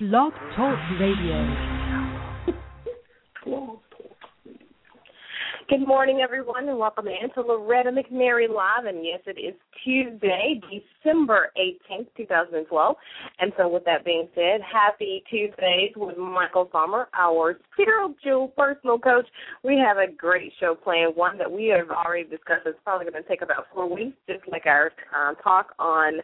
Blog Talk Radio. Good morning, everyone, and welcome in to Loretta McNary Live. And yes, it is Tuesday, December 18th, 2012. And so, with that being said, happy Tuesdays with Michael Farmer, our spiritual personal coach. We have a great show planned, one that we have already discussed. It's probably going to take about four weeks, just like our um, talk on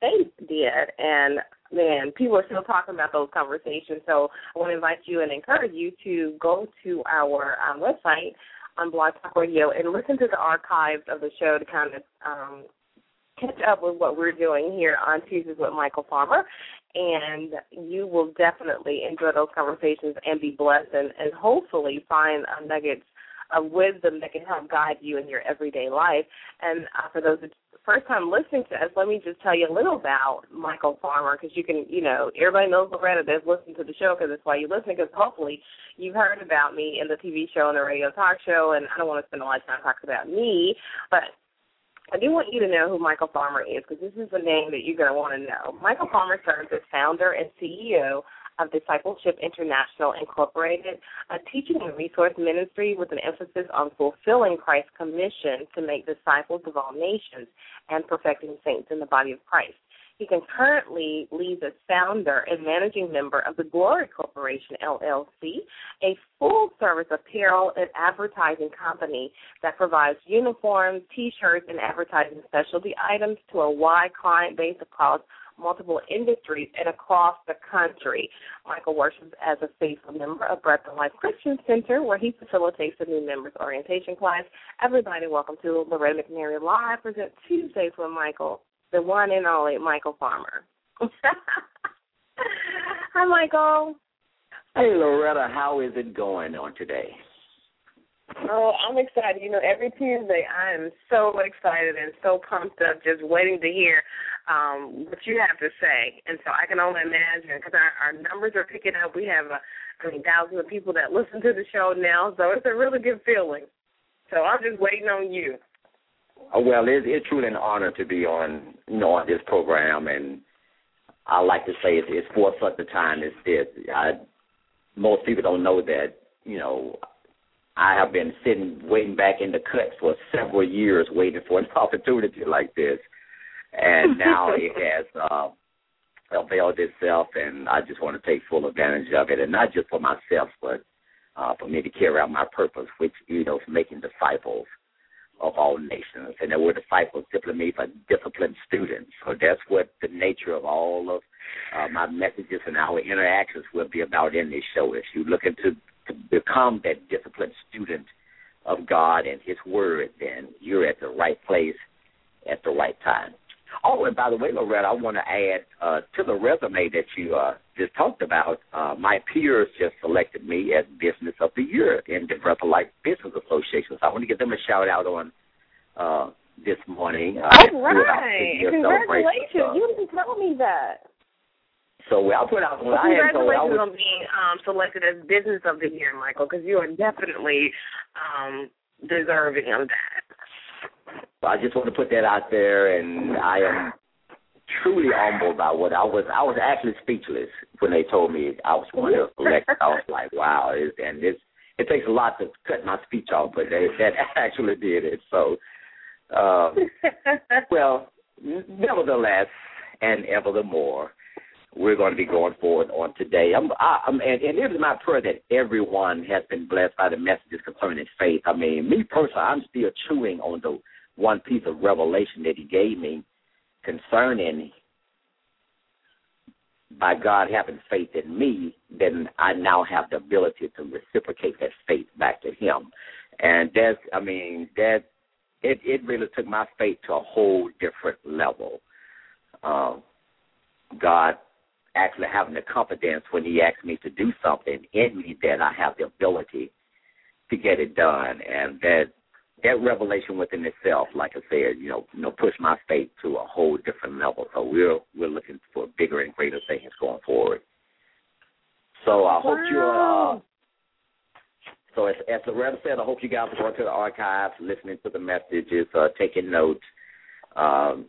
faith did. And man, people are still talking about those conversations. So I want to invite you and encourage you to go to our um, website on Blog Talk Radio and listen to the archives of the show to kind of um, catch up with what we're doing here on Tuesdays with Michael Farmer. And you will definitely enjoy those conversations and be blessed and, and hopefully find nuggets of wisdom that can help guide you in your everyday life. And uh, for those first time listening to us, let me just tell you a little about Michael Farmer because you can, you know, everybody knows Loretta that's listening to the show because that's why you're listening because hopefully you've heard about me in the TV show and the radio talk show, and I don't want to spend a lot of time talking about me, but I do want you to know who Michael Farmer is because this is a name that you're going to want to know. Michael Farmer serves as founder and CEO of Discipleship International Incorporated, a teaching and resource ministry with an emphasis on fulfilling Christ's commission to make disciples of all nations and perfecting saints in the body of Christ. He concurrently leads as founder and managing member of the Glory Corporation, LLC, a full service apparel and advertising company that provides uniforms, t shirts, and advertising specialty items to a wide client base across multiple industries and across the country. Michael works as a faithful member of Breath of Life Christian Center, where he facilitates the new members orientation class. Everybody, welcome to Loretta McNary Live, present Tuesdays with Michael, the one and only Michael Farmer. Hi, Michael. Hey, Loretta, how is it going on today? Oh, I'm excited. You know, every Tuesday I am so excited and so pumped up, just waiting to hear um, what you have to say. And so I can only imagine because our, our numbers are picking up. We have, uh, I mean, thousands of people that listen to the show now, so it's a really good feeling. So I'm just waiting on you. Oh, well, it, it's truly an honor to be on, you know, on this program, and I like to say it's, it's for such a time as this. I, most people don't know that, you know, I have been sitting, waiting back in the cut for several years, waiting for an opportunity like this and now it has uh, availed itself, and I just want to take full advantage of it, and not just for myself, but uh, for me to carry out my purpose, which you know, is making disciples of all nations, and the word disciples simply means for disciplined students. So that's what the nature of all of uh, my messages and our interactions will be about in this show. If you look to, to become that disciplined student of God and His Word, then you're at the right place at the right time. Oh, and by the way, Loretta, I want to add uh, to the resume that you uh, just talked about. Uh, my peers just selected me as Business of the Year in the Life Business Association. So I want to give them a shout out on uh, this morning. Uh, All right, congratulations! You didn't tell me that. So I'll put out. Well, I congratulations was, on being um, selected as Business of the Year, Michael, because you are definitely um, deserving of that. So I just want to put that out there, and I am truly humbled by what I was. I was actually speechless when they told me I was going to select. I was like, wow, and it's it takes a lot to cut my speech off, but they, that actually did it. So, um, well, nevertheless, and ever the more, we're going to be going forward on today. I'm, I, I'm and, and it is my prayer that everyone has been blessed by the messages concerning faith. I mean, me personally, I'm still chewing on the one piece of revelation that he gave me concerning by God having faith in me, then I now have the ability to reciprocate that faith back to him. And that's I mean, that it it really took my faith to a whole different level. Um, God actually having the confidence when he asked me to do something in me that I have the ability to get it done and that that revelation within itself, like I said, you know, you know, push my faith to a whole different level. So we're we're looking for bigger and greater things going forward. So I wow. hope you're. Uh, so as, as Loretta said, I hope you guys are going to the archives, listening to the messages, uh, taking notes. Um,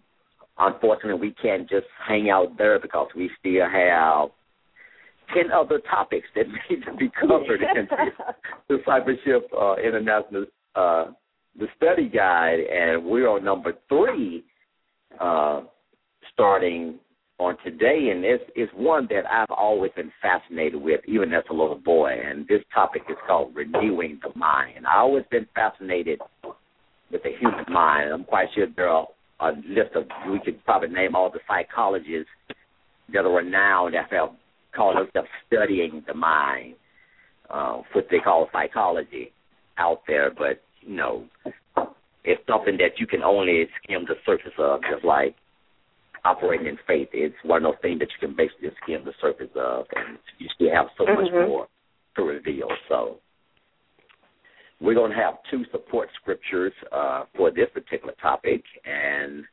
unfortunately, we can't just hang out there because we still have ten other topics that need to be covered in the discipleship uh, international uh, the study guide, and we're on number three, uh, starting on today, and this is one that I've always been fascinated with, even as a little boy. And this topic is called renewing the mind. I've always been fascinated with the human mind. I'm quite sure there are a list of we could probably name all the psychologists that are renowned that have called themselves studying the mind, uh, what they call psychology out there. But you know, it's something that you can only skim the surface of, just like operating in faith. It's one of those things that you can basically skim the surface of, and you still have so mm-hmm. much more to reveal. So we're going to have two support scriptures uh, for this particular topic, and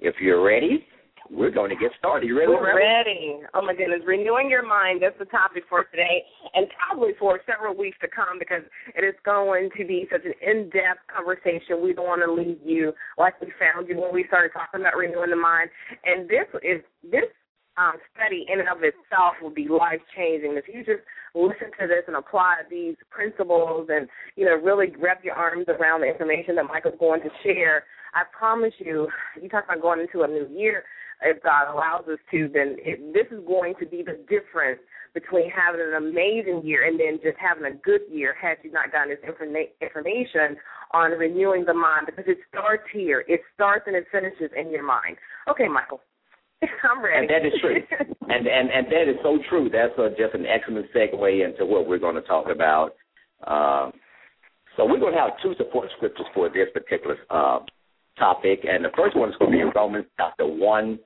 if you're ready, we're going to get started. You ready? We're ready. Oh my goodness, renewing your mind. That's the topic for today, and probably for several weeks to come because it is going to be such an in-depth conversation. We don't want to leave you like we found you when we started talking about renewing the mind. And this is this um, study in and of itself will be life changing. If you just listen to this and apply these principles and you know really wrap your arms around the information that Michael's going to share, I promise you, you talk about going into a new year if God allows us to, then it, this is going to be the difference between having an amazing year and then just having a good year had you not gotten this informa- information on renewing the mind because it starts here. It starts and it finishes in your mind. Okay, Michael. I'm ready. And that is true. and, and and that is so true. That's a, just an excellent segue into what we're going to talk about. Um, so we're going to have two support scriptures for this particular uh, topic, and the first one is going to be Romans chapter one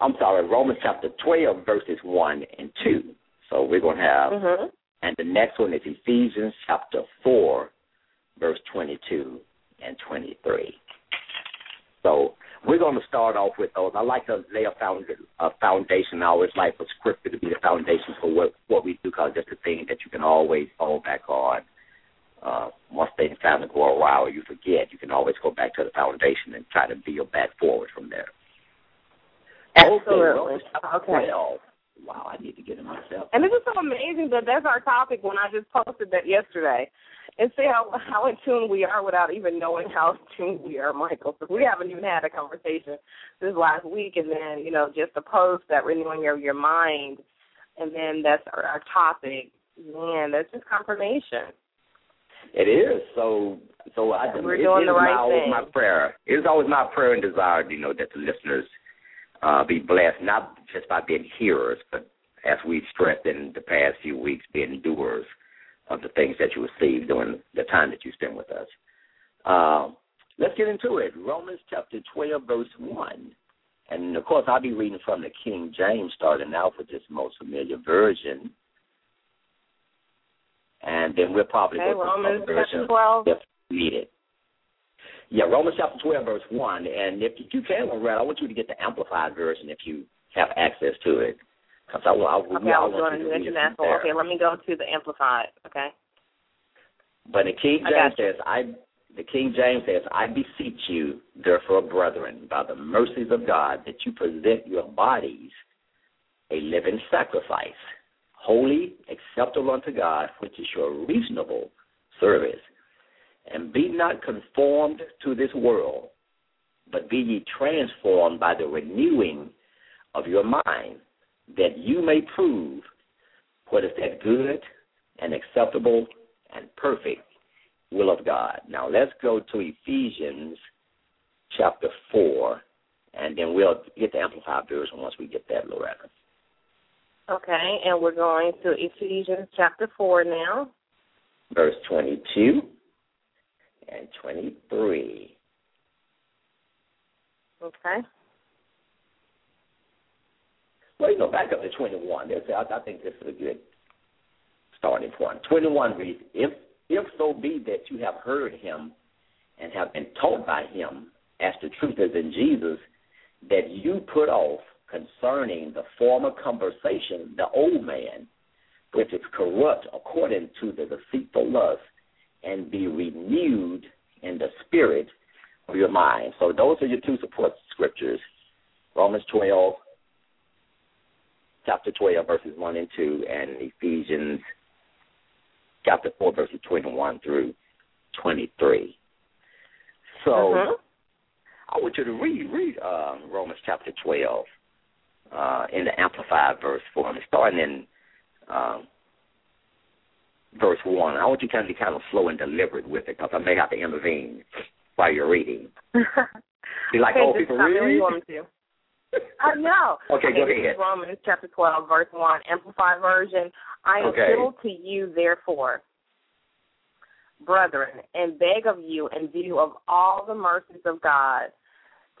I'm sorry, Romans chapter 12, verses 1 and 2. So we're going to have, mm-hmm. and the next one is Ephesians chapter 4, verse 22 and 23. So we're going to start off with those. I like to lay a, found, a foundation. I always like for scripture to be the foundation for what, what we do because that's the thing that you can always fall back on. Uh, once things kind of go awry or you forget, you can always go back to the foundation and try to build back forward from there. Absolutely. Okay. Well, wow, I need to get it myself. And this is so amazing that that's our topic when I just posted that yesterday. And see how how in tune we are without even knowing how in tune we are, Michael. Because we haven't even had a conversation this last week, and then you know just a post that renewing your your mind, and then that's our, our topic. Man, that's just confirmation. It is. So so I We're doing the right my, thing. my prayer. It is always my prayer and desire, you know, that the listeners uh, be blessed, not just by being hearers, but as we've stressed in the past few weeks, being doers of the things that you receive during the time that you spend with us. Uh, let's get into it. Romans chapter 12, verse 1. And of course, I'll be reading from the King James, starting out with this most familiar version. And then we'll probably okay, go to Romans the version 12. if needed. Yeah, Romans chapter 12, verse 1. And if you can, Loretta, I want you to get the Amplified version if you have access to it. Because I, I, okay, I was going to international. Okay, let me go to the Amplified. Okay. But the King James says, I the King James says, I beseech you, therefore, brethren, by the mercies of God, that you present your bodies a living sacrifice, holy, acceptable unto God, which is your reasonable service. And be not conformed to this world, but be ye transformed by the renewing of your mind, that you may prove what is that good and acceptable and perfect will of God. Now let's go to Ephesians chapter 4, and then we'll get the Amplified version once we get that, Loretta. Okay, and we're going to Ephesians chapter 4 now. Verse 22 and 23. Okay. Well, you know, back up to 21. I, I think this is a good starting point. 21 reads, if, if so be that you have heard him and have been taught by him, as the truth is in Jesus, that you put off concerning the former conversation the old man, which is corrupt according to the deceitful lust and be renewed in the spirit of your mind. So those are your two support scriptures. Romans 12, chapter 12, verses 1 and 2, and Ephesians chapter 4, verses 21 through 23. So Mhm. I want you to read read uh, Romans chapter 12 uh, in the Amplified verse form, me, starting in um, verse 1. I want you to kind of be kind of slow and deliberate with it because I may have to intervene while you're reading. Be like, okay, oh, people read? to. I know. Okay, go ahead. Romans chapter 12, verse 1, Amplified Version. I Okay. appeal to you, therefore, brethren, and beg of you, in view of all the mercies of God,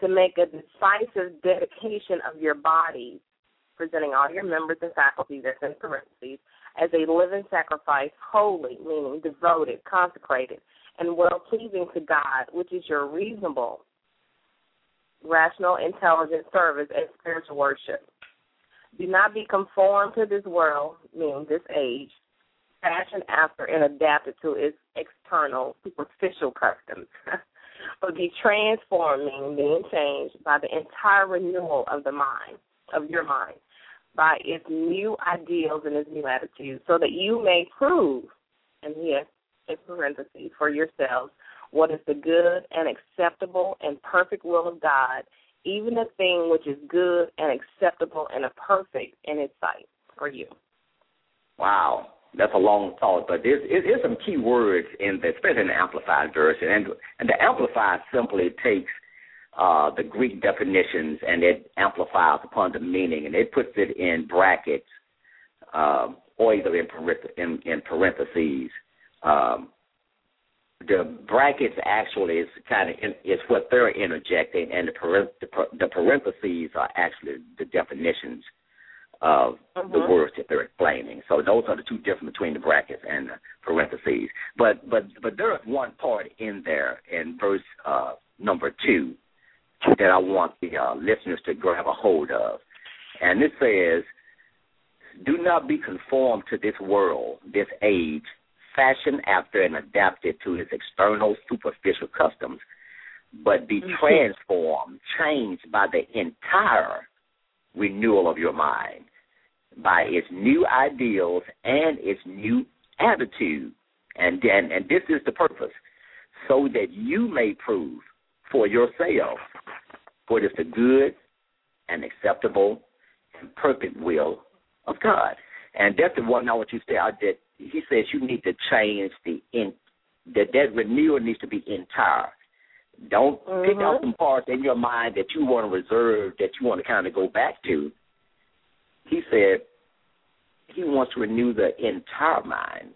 to make a decisive dedication of your bodies, presenting all your members and faculties, that's in parentheses, as a living sacrifice, holy, meaning devoted, consecrated, and well pleasing to God, which is your reasonable rational, intelligent service and spiritual worship. Do not be conformed to this world, meaning this age, fashioned after and adapted to its external, superficial customs, but be transformed, meaning being changed by the entire renewal of the mind, of your mind, by its new ideals and its new attitudes, so that you may prove, and yes, in parentheses, for yourselves what is the good and acceptable and perfect will of God, even the thing which is good and acceptable and a perfect in His sight for you. Wow, that's a long thought, but there's, there's some key words in the, especially in the Amplified version, and and the Amplified simply takes uh, the Greek definitions and it amplifies upon the meaning, and it puts it in brackets um, or either in, in, in parentheses. Um, the brackets actually is kind of in, is what they're interjecting, and the, parent, the, the parentheses are actually the definitions of the Mhm. words that they're explaining. So those are the two difference between the brackets and the parentheses. But but but there is one part in there in verse uh, number two that I want the uh, listeners to grab a hold of, and it says, "Do not be conformed to this world, this age." Fashioned after and adapted to its external superficial customs, but be Mhm. transformed, changed by the entire renewal of your mind, by its new ideals and its new attitude. And, and, and this is the purpose, so that you may prove for yourself what is the good and acceptable and perfect will of God. And that's the one I want you to say out that he says you need to change the in that that renewal needs to be entire. Don't pick Mhm. out some parts in your mind that you want to reserve, that you want to kind of go back to. He said he wants to renew the entire mind.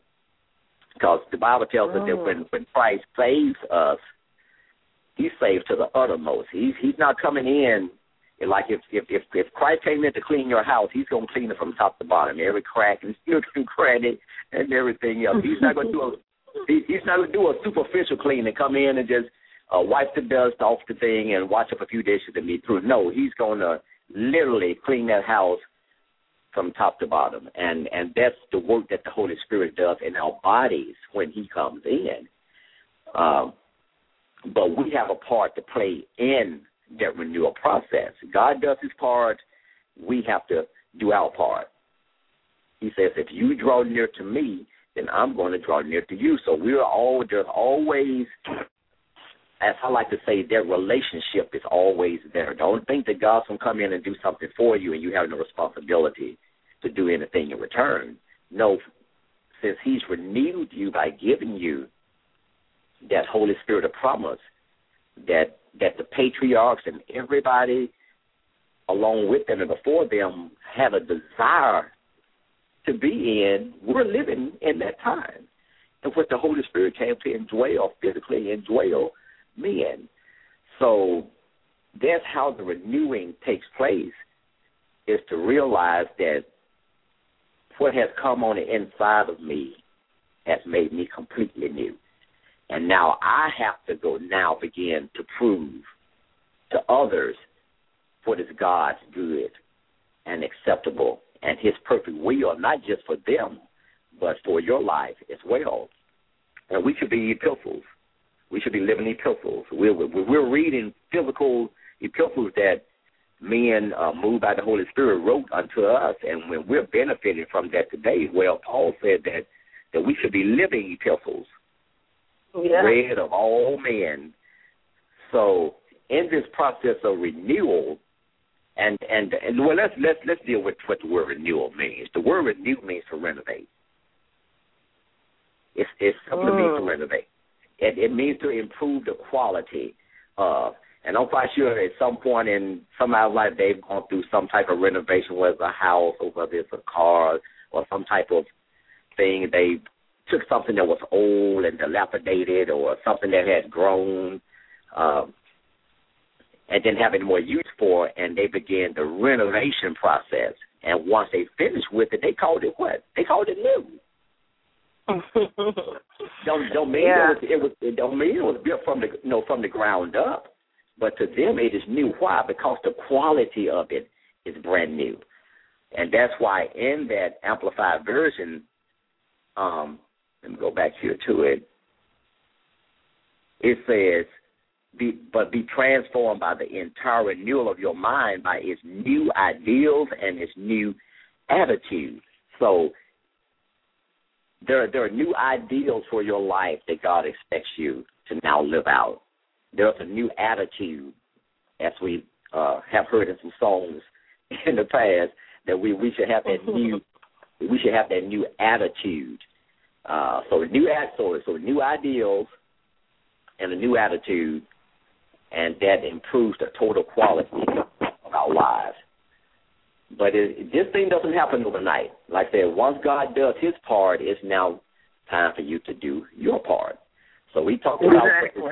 Because the Bible tells us that when, when Christ saves us, he saves to the uttermost. He's he's not coming in like if if if, if Christ came in to clean your house, he's gonna clean it from top to bottom, every crack and nook and cranny and everything else. He's not gonna do a he, he's not gonna do a superficial clean and come in and just uh, wipe the dust off the thing and wash up a few dishes and be through. No, he's gonna literally clean that house from top to bottom, and and that's the work that the Holy Spirit does in our bodies when He comes in. Um, but we have a part to play in that renewal process. God does His part; we have to do our part. He says, "If you draw near to me, then I'm going to draw near to you." So we're all there's always as I like to say, their relationship is always there. Don't think that God's to come in and do something for you and you have no responsibility to do anything in return. No, since He's renewed you by giving you that Holy Spirit of promise, that that the patriarchs and everybody along with them and before them had a desire to be in, we're living in that time. And what the Holy Spirit came to indwell, physically indwell men. So that's how the renewing takes place, is to realize that what has come on the inside of me has made me completely new. And now I have to go now begin to prove to others what is God's good and acceptable and his perfect will, not just for them, but for your life as well. And we should be epistles. We should be living epistles. We're, we're reading physical epistles that men uh, moved by the Holy Spirit wrote unto us, and when we're benefiting from that today, well, Paul said that that we should be living epistles, Yeah. read of all men. So in this process of renewal, and and and well, let's let's let's deal with what the word renewal means. The word renew means to renovate. It's it simply means to Mm. renovate. It it means to improve the quality of. And I'm quite sure at some point in somebody's life they've gone through some type of renovation, whether it's a house or whether it's a car or some type of thing. They took something that was old and dilapidated or something that had grown um, and didn't have any more use for it, and they began the renovation process. And once they finished with it, they called it what? They called it new. Don't don't mean Yeah. it was it was it don't mean it was built from the you know from the ground up, but to them it is new. Why? Because the quality of it is brand new, and that's why in that amplified version, um, let me go back here to it. It says, "Be but be transformed by the entire renewal of your mind by its new ideals and its new attitude." So there there are new ideals for your life that God expects you to now live out. There's a new attitude, as we uh, have heard in some songs in the past, that we we should have that new we should have that new attitude. Uh, so new at so so new ideals and a new attitude, and that improves the total quality of our lives. But it, this thing doesn't happen overnight. Like I said, once God does His part, it's now time for you to do your part. So we talked about Exactly.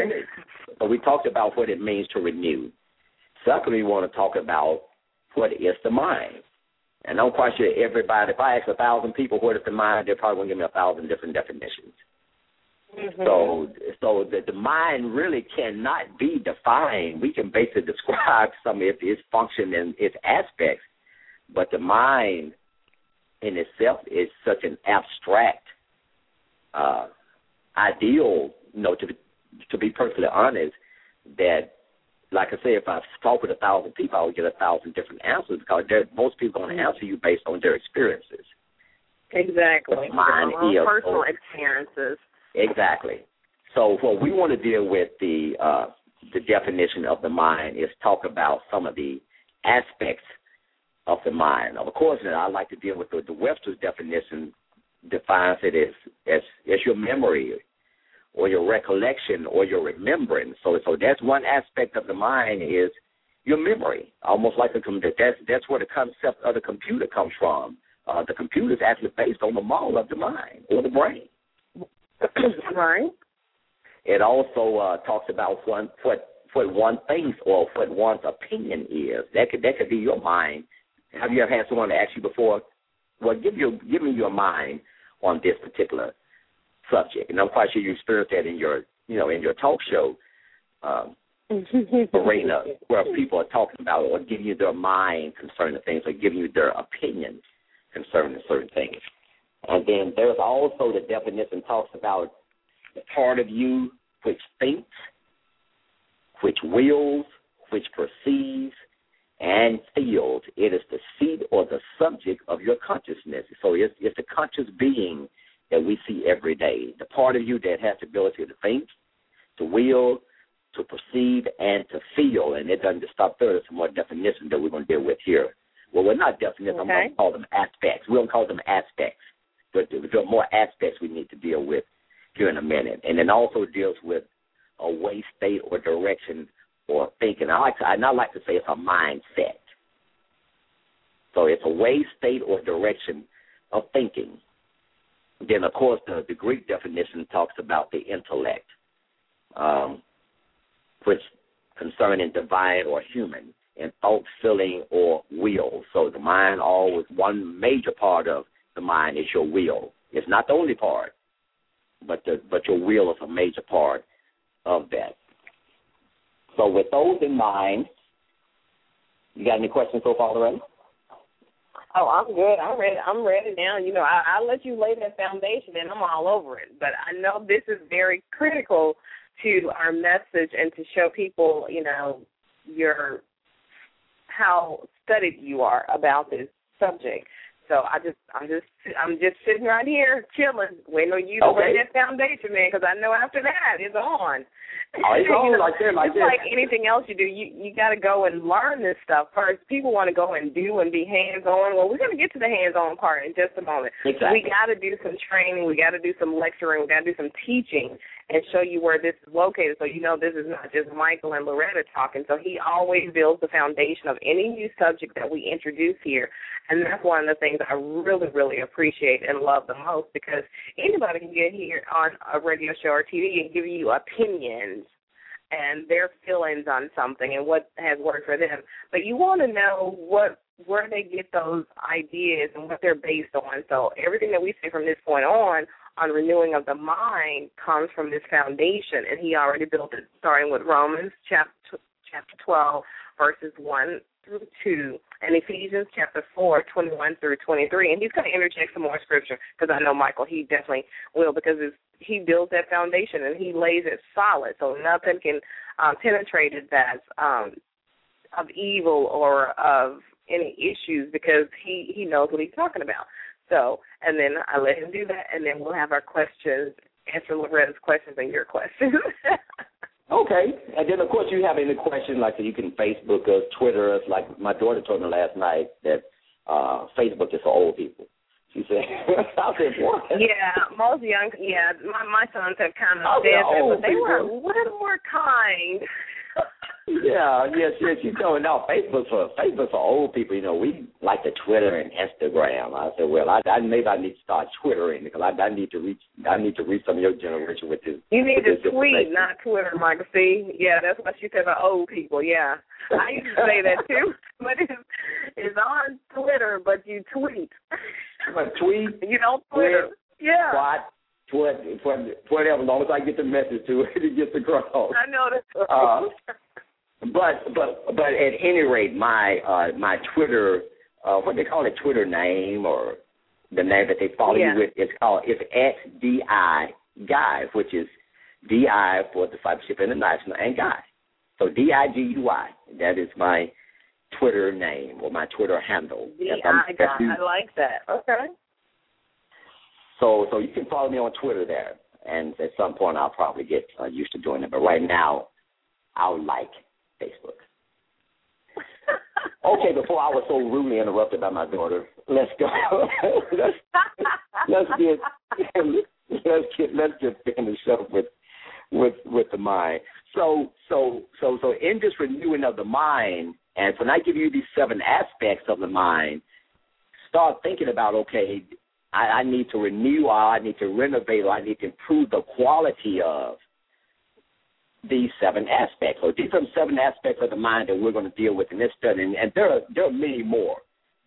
so we talked about what it means to renew. Secondly, we want to talk about what is the mind. And I'm quite sure everybody, if I ask a thousand people what is the mind, they're probably going to give me a thousand different definitions. Mhm. So, so the, the mind really cannot be defined. We can basically describe some of its function and its aspects, but the mind in itself is such an abstract uh, ideal. You know, to be, to be perfectly honest, that like I say, if I talk with a thousand people, I would get a thousand different answers because most people are going to answer you based on their experiences. Exactly. Mine Their own is- personal experiences. Exactly. So what we want to deal with the uh, the definition of the mind is talk about some of the aspects of the mind. Now, Of course, I like to deal with the, the Webster's definition defines it as, as as your memory or your recollection or your remembrance. So so that's one aspect of the mind is your memory, almost like a com- that's that's where the concept of the computer comes from. Uh, the computer is actually based on the model of the mind or the brain. right. It also uh, talks about one, what what one thinks or what one's opinion is. That could that could be your mind. Have you ever had someone ask you before? Well, give your give me your mind on this particular subject, and I'm quite sure you experienced that in your you know in your talk show um, arena where people are talking about or giving you their mind concerning things or giving you their opinion concerning certain things. And then there's also the definition talks about the part of you which thinks, which wills, which perceives, and feels. It is the seat or the subject of your consciousness. So it's, it's the conscious being that we see every day. The part of you that has the ability to think, to will, to perceive, and to feel. And it doesn't just stop there. There's some more definitions that we're going to deal with here. Well, we're not definitions. Okay. I'm going to call them aspects. We don't call them aspects. But there are more aspects we need to deal with here in a minute. And then also deals with a way, state, or direction or thinking. I like to, I like to say it's a mindset. So it's a way, state, or direction of thinking. Then, of course, the, the Greek definition talks about the intellect, um, which concerning divine or human, and thought, feeling, or will. So the mind always one major part of the mind is your will. It's not the only part, but the, but your will is a major part of that. So with those in mind, you got any questions so far, Loretta? Oh, I'm good. I'm ready. I'm ready now. You know, I, I'll let you lay that foundation, and I'm all over it. But I know this is very critical to our message and to show people, you know, your how studied you are about this subject. So I just, I'm just, I'm just sitting right here, chilling, waiting on you to Okay. lay that foundation, man. Because I know after that it's on. Oh, it's on like that, like it's that. like anything else you do. You you got to go and learn this stuff first. People want to go and do and be hands on. Well, we're going to get to the hands on part in just a moment. Exactly. We got to do some training. We got to do some lecturing. We got to do some teaching and show you where this is located, so you know this is not just Michael and Loretta talking. So he always builds the foundation of any new subject that we introduce here, and that's one of the things I really, really appreciate and love the most because anybody can get here on a radio show or TV and give you opinions and their feelings on something and what has worked for them. But you want to know what where they get those ideas and what they're based on. So everything that we say from this point on on renewing of the mind comes from this foundation, and he already built it, starting with Romans chapter chapter 12, verses 1 through 2, and Ephesians chapter 4, 21 through 23. And he's going to interject some more scripture because I know Michael, he definitely will because he builds that foundation and he lays it solid, so nothing can um, penetrate it that's um, of evil or of any issues because he he knows what he's talking about. So, and then I let him do that, and then we'll have our questions, answer Loretta's questions and your questions. Okay. And then, of course, you have any questions, like you can Facebook us, Twitter us. Like my daughter told me last night that uh Facebook is for old people. She said, I said, what? yeah, most young, yeah, my my sons have kind of Oh, said that, but they were a little more kind. Yeah, yes, yes. Told me, no, Facebook for Facebook for old people. You know, we like the Twitter and Instagram. I said, well, I, I maybe I need to start Twittering because I, I need to reach I need to reach some of your generation with this. You need to tweet, not Twitter, Michael. See, yeah, that's what she said about old people. Yeah, I used to say that too, but it's, it's on Twitter, but you tweet. But tweet, You don't Twitter. Yeah, what, what, whatever. As long as I get the message to it, it gets across. I know that. Uh, But but but at any rate, my uh my Twitter uh what they call it Twitter name or the name that they follow Yeah. you with is called it's at di guy, which is di for discipleship international and guy. So d i g u i. That is my Twitter name or my Twitter handle. The Yes, I'm- I got. I like that. Okay. So so you can follow me on Twitter there, and at some point I'll probably get uh, used to doing it. But right now, I'll like Facebook. Okay, before I was so rudely interrupted by my daughter, let's go. let's, let's get let's get let's get finished up with with with the mind. So so so so in this renewing of the mind, and when I give you these seven aspects of the mind, start thinking about okay, I need to renew, or I need to renovate, or I need to improve the quality of these seven aspects. So these are seven aspects of the mind that we're going to deal with in this study, and, and there are there are many more,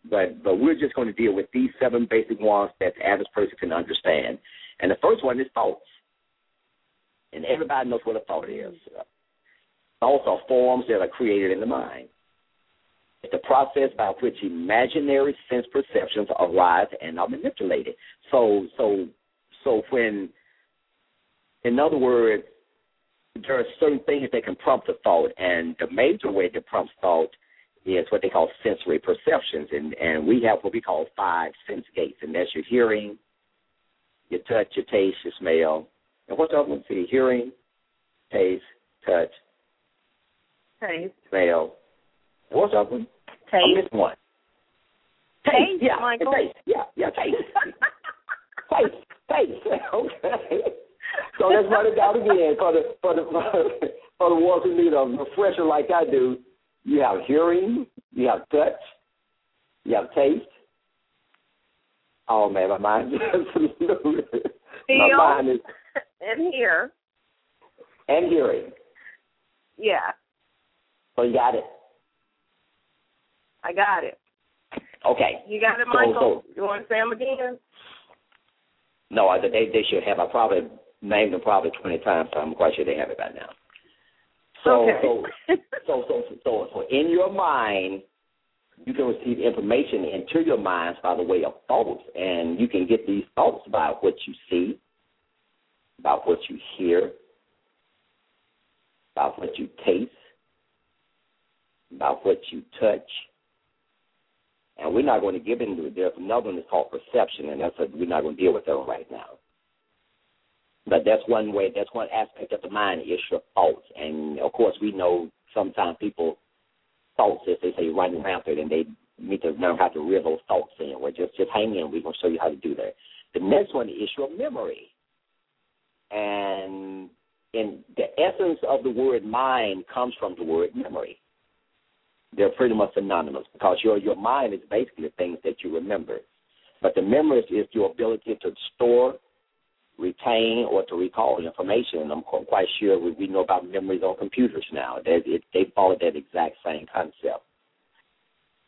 but but we're just going to deal with these seven basic ones that the average person can understand. And the first one is thoughts, and everybody knows what a thought is. Thoughts are forms that are created in the mind. It's the process by which imaginary sense perceptions arise and are manipulated. So so so when, in other words, there are certain things that can prompt a thought, and the major way that prompts thought is what they call sensory perceptions, and and we have what we call five sense gates, and that's your hearing, your touch, your taste, your smell, and what's the other one? See, hearing, taste, touch, Taste. smell. And what's the other one? Taste. missing. Taste, yeah, Michael. Taste, yeah, yeah, taste. taste, taste. Okay. So let's run it down again for the for the for the ones who need a refresher like I do. You have hearing, you have touch, you have taste. Oh man, my mind just my Feel. mind is and here. and hearing. Yeah, So you got it. I got it. Okay. You got it, So- Michael. so- you want to say them again? No, I, they they should have. I probably named them probably twenty times, so I'm quite sure they have it by now. So okay. so so so so so in your mind, you can receive information into your minds by the way of thoughts, and you can get these thoughts by what you see, about what you hear, about what you taste, about what you touch. And we're not going to get into it. There's another one that's called perception, and that's a, we're not going to deal with that one right now. But that's one way. That's one aspect of the mind is your thoughts, and of course we know sometimes people thoughts, as they say, running rampant, and they need to learn how to reel those thoughts in. Well, just just hang in. We're going to show you how to do that. The next one is your memory, and in the essence of the word mind comes from the word memory. They're pretty much synonymous because your your mind is basically the things that you remember, but the memory is your ability to store, retain, or to recall information. I'm quite sure we, we know about memories on computers now. They it, they follow that exact same concept.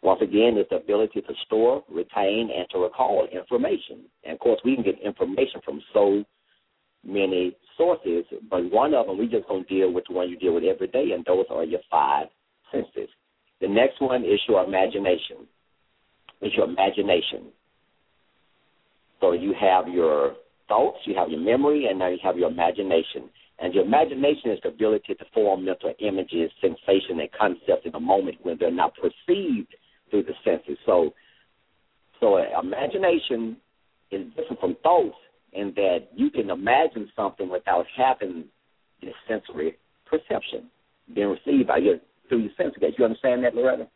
Once again, it's the ability to store, retain, and to recall information. And of course, we can get information from so many sources, but one of them we just to deal with the one you deal with every day, and those are your five senses. The next one is your imagination. It's your imagination. So you have your thoughts, you have your memory, and now you have your imagination. And your imagination is the ability to form mental images, sensations, and concepts in a moment when they're not perceived through the senses. So, so imagination is different from thoughts in that you can imagine something without having this sensory perception being received by your through your sense gates. You understand that, Loretta?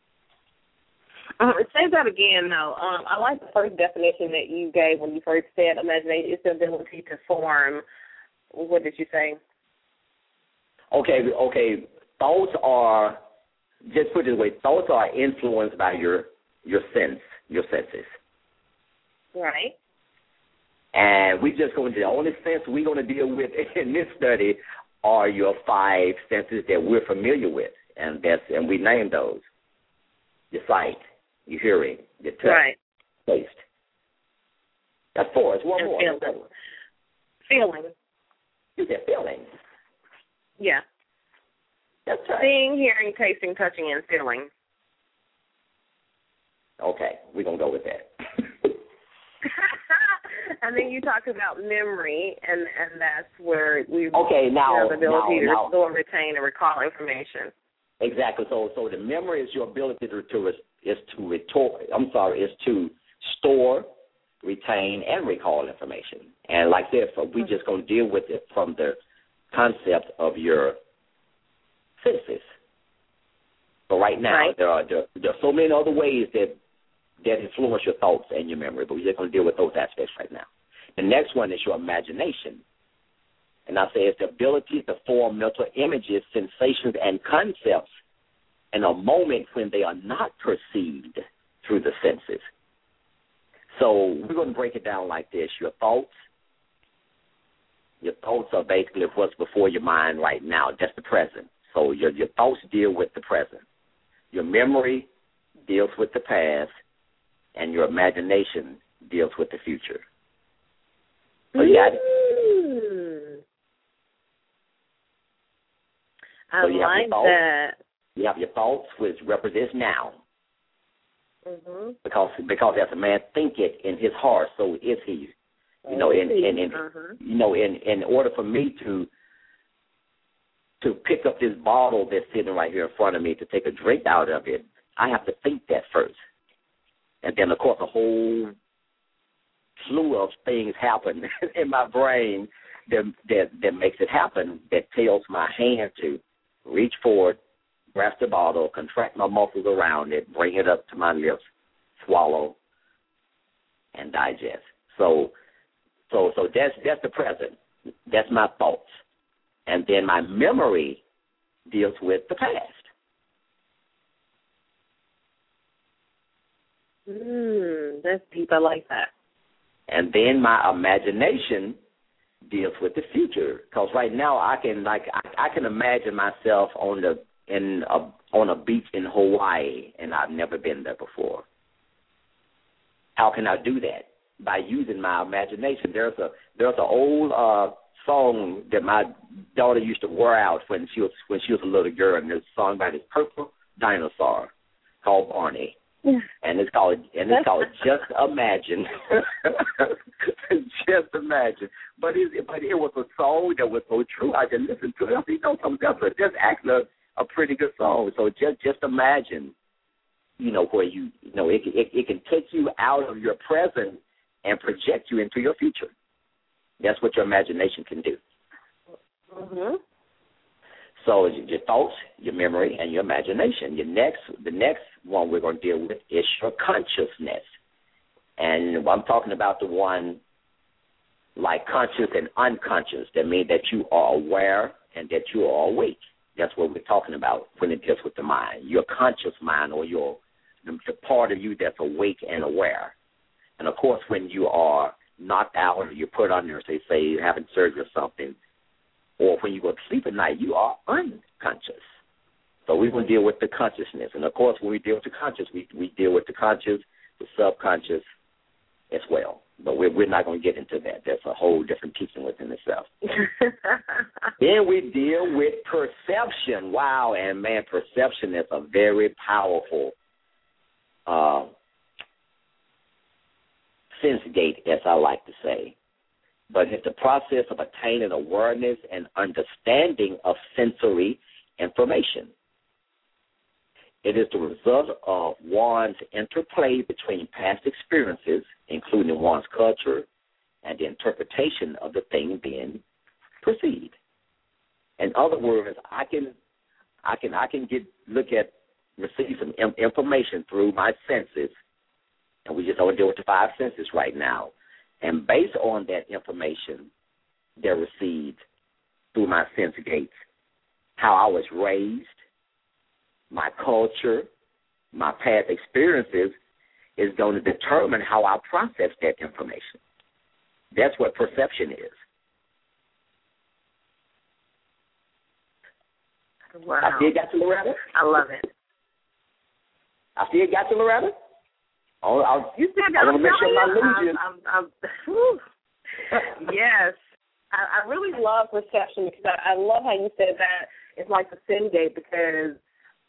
Um, say that again, though. Um, I like the first definition that you gave when you first said imagination is the ability to form. What did you say? Okay, okay. Thoughts are just put it this way. Thoughts are influenced by your your sense, your senses. Right. And we're just going to the only sense we're going to deal with in this study are your five senses that we're familiar with and that's and we name those. Your sight, your hearing, your touch, right. taste. That's four. It's one and more. Feeling. feeling. You said feeling. Yeah. That's right. Seeing, hearing, tasting, touching, and feeling. Okay, we're gonna go with that. and then you talked about memory, and and that's where we okay now have the ability now, to store, retain, and recall information. Exactly. So, so the memory is your ability to, to is to retort. I'm sorry, is to store, retain, and recall information. And like this, so we just going to deal with it from the concept of your senses. So right now, right. there are there, there are so many other ways that that influence your thoughts and your memory, but we're just going to deal with those aspects right now. The next one is your imagination. And I say it's the ability to form mental images, sensations, and concepts in a moment when they are not perceived through the senses. So we're going to break it down like this your thoughts. Your thoughts are basically what's before your mind right now. just the present. So your your thoughts deal with the present. Your memory deals with the past, and your imagination deals with the future. So you mm-hmm. got it. I So you have like your thoughts. that. You have your thoughts, which represents now, Mhm. because because as a man thinketh in his heart, so is he. You know, in in, in Mhm. you know, in in order for me to to pick up this bottle that's sitting right here in front of me to take a drink out of it, I have to think that first, and then of course a whole slew of things happen in my brain that that that makes it happen. That tells my hand to reach forward, grasp the bottle, contract my muscles around it, bring it up to my lips, swallow, and digest. So, so, so that's that's the present. That's my thoughts, and then my memory deals with the past. Mm, that's deep. I like that. And then my imagination deals with the future. Because right now I can like I, I can imagine myself on the in a on a beach in Hawaii, and I've never been there before. How can I do that? By using my imagination. There's a there's an old uh song that my daughter used to wear out when she was when she was a little girl, and it's a song by this purple dinosaur called Barney and it's called and it's called Just Imagine. Just Imagine. But it but it was a song that was so true. I just listened to it. I said, you know something that's a, that's actually a, a pretty good song. So just just imagine, you know, where you you know it it, it can take you out of your present and project you into your future. That's what your imagination can do. Mhm. So your thoughts, your memory, and your imagination. Your next, the next one we're going to deal with is your consciousness, and I'm talking about the one like conscious and unconscious. That means that you are aware and that you are awake. That's what we're talking about when it deals with the mind. Your conscious mind, or your the, the part of you that's awake and aware. And of course, when you are knocked out or you're put under, say, say you're having surgery or something, or when you go to sleep at night, you are unconscious. So we will deal with the consciousness. And of course, when we deal with the conscious, we, we deal with the conscious, the subconscious as well. But we're, we're not going to get into that. That's a whole different teaching within itself. then we deal with perception. Wow, and man, perception is a very powerful uh, sense gate, as I like to say but it's the process of attaining awareness and understanding of sensory information. It is the result of one's interplay between past experiences, including one's culture, and the interpretation of the thing being perceived. In other words, I can, I can, I can get look at receive some information through my senses, and we just only deal with the five senses right now and based on that information they're received through my sense gates, how I was raised, my culture, my past experiences is going to determine how I process that information. That's what perception is. Wow. I still got to Loretta? I love it. I still got to Loretta? I'll, I'll, you said I want to make sure I'm. I'm, I'm, I'm, yes, I, I really love perception because I, I love how you said that it's like the sense gate because,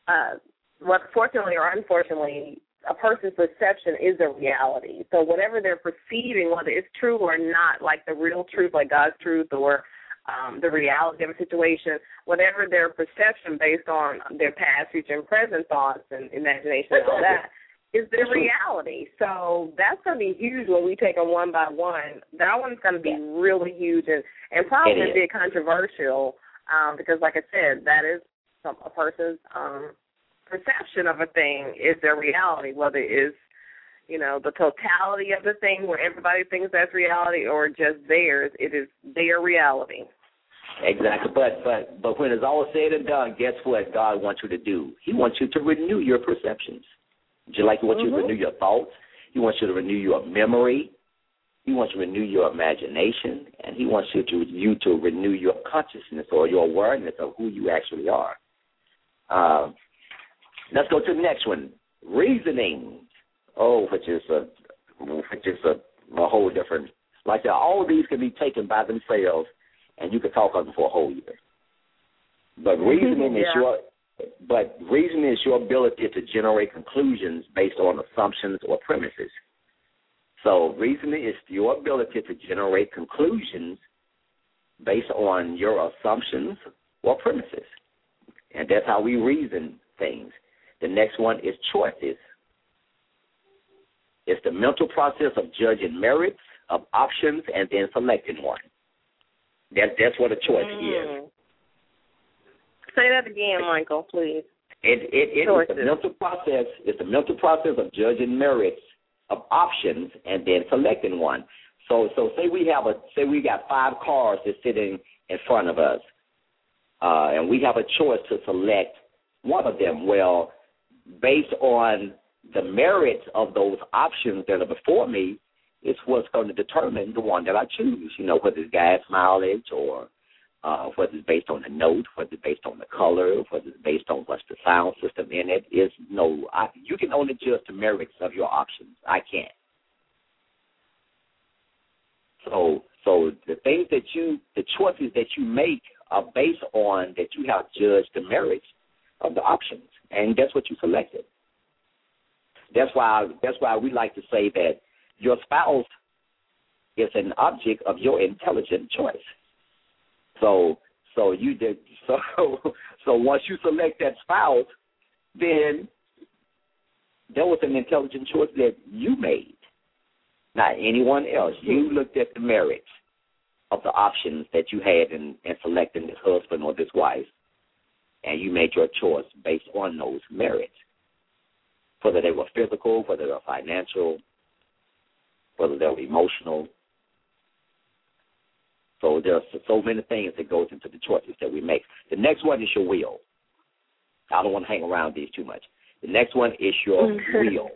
uh, what fortunately or unfortunately, a person's perception is a reality. So whatever they're perceiving, whether it's true or not, like the real truth, like God's truth, or um, the reality of a situation, whatever their perception based on their past, future, and present thoughts and imagination and all that is the reality. So that's going to be huge when we take them one by one. That one's going to be really huge and and probably bit controversial um, because, like I said, that is some, a person's um, perception of a thing is their reality, whether it's you know the totality of the thing where everybody thinks that's reality or just theirs. It is their reality. Exactly, but but but when it's all said and done, guess what God wants you to do? He wants you to renew your perceptions. Just like he wants mm-hmm. you to renew your thoughts, he wants you to renew your memory, he wants you to renew your imagination, and he wants you to you to renew your consciousness or your awareness of who you actually are. Uh, let's go to the next one. Reasoning. Oh, which is a which is a, a whole different. Like that, all of these can be taken by themselves, and you could talk on them for a whole year. But reasoning yeah. is your but reasoning is your ability to generate conclusions based on assumptions or premises. So reasoning is your ability to generate conclusions based on your assumptions or premises. And that's how we reason things. The next one is choices. It's the mental process of judging merits of options and then selecting one. That, that's what a choice mm. is. Say that again, Michael, please. It it, it is the mental process. It's the mental process of judging merits of options and then selecting one. So so say we have a say we got five cars that's sitting in front of us, uh, and we have a choice to select one of them. Well, based on the merits of those options that are before me, it's what's going to determine the one that I choose. You know, whether it's gas mileage or uh, whether it's based on the note, whether it's based on the color, whether it's based on what's the sound system in it, is no. I, you can only judge the merits of your options. I can't. So, so the things that you, the choices that you make are based on that you have judged the merits of the options, and that's what you selected. That's why. That's why we like to say that your spouse is an object of your intelligent choice. So, So you did so so once you select that spouse, then there was an intelligent choice that you made, not anyone else. You looked at the merits of the options that you had in, in selecting this husband or this wife, and you made your choice based on those merits, whether they were physical, whether they were financial, whether they were emotional. So there's so many things that goes into the choices that we make. The next one is your will. I don't want to hang around these too much. The next one is your mm-hmm. will.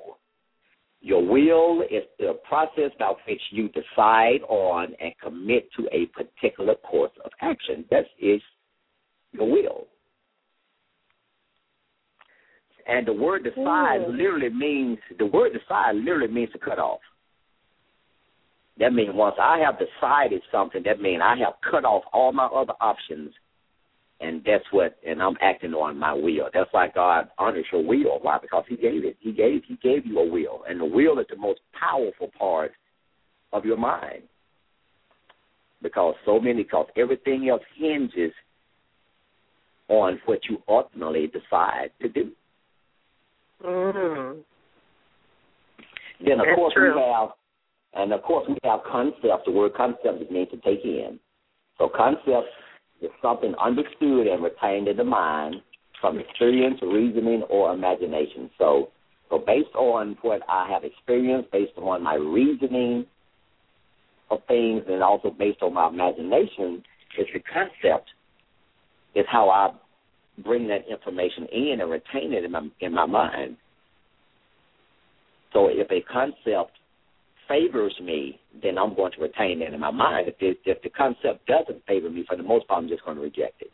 Your will is the process by which you decide on and commit to a particular course of action. That is your will. And the word decide Ooh. literally means the word decide literally means to cut off. That means once I have decided something, that means I have cut off all my other options, and that's what. And I'm acting on my will. That's why God honors your will. Why? Because He gave it. He gave. He gave you a will, and the will is the most powerful part of your mind. Because so many, because everything else hinges on what you ultimately decide to do. Mm. Then of That's course true. we have, and of course we have concepts. The word concept means to take in. So concept is something understood and retained in the mind from experience, reasoning, or imagination. So, so based on what I have experienced, based on my reasoning of things, and also based on my imagination, is the concept is how I bring that information in and retain it in my in my mind. So if a concept favors me, then I'm going to retain it in my mind. If the, if the concept doesn't favor me, for the most part, I'm just going to reject it.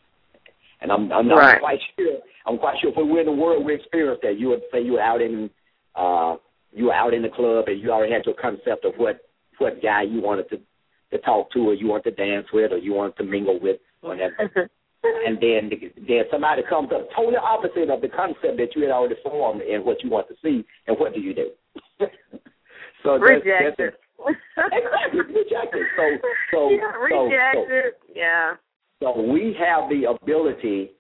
And I'm I'm not Right. quite sure. I'm quite sure if we were in the world we experienced that, you would say you were out in uh you were out in the club and you already had your concept of what what guy you wanted to to talk to or you wanted to dance with or you wanted to mingle with or whatever. and then then somebody comes up totally opposite of the concept that you had already formed and what you want to see, and what do you do? so that's, Reject that's exactly reject it. So so yeah, so, so. Yeah. so we have the ability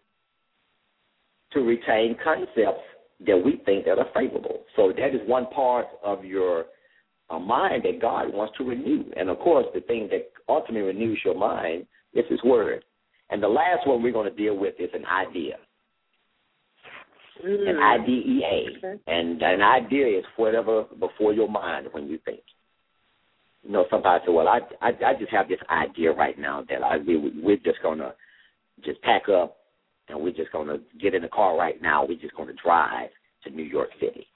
to retain concepts that we think that are favorable. So that is one part of your uh, mind that God wants to renew. And of course, the thing that ultimately renews your mind is His Word. And the last one we're going to deal with is an idea, an Mm. IDEA. Okay. And an idea is whatever before your mind when you think. You know, somebody say, "Well, I, I, I just have this idea right now that I we we're just gonna just pack up and we're just gonna get in the car right now. We're just gonna drive to New York City."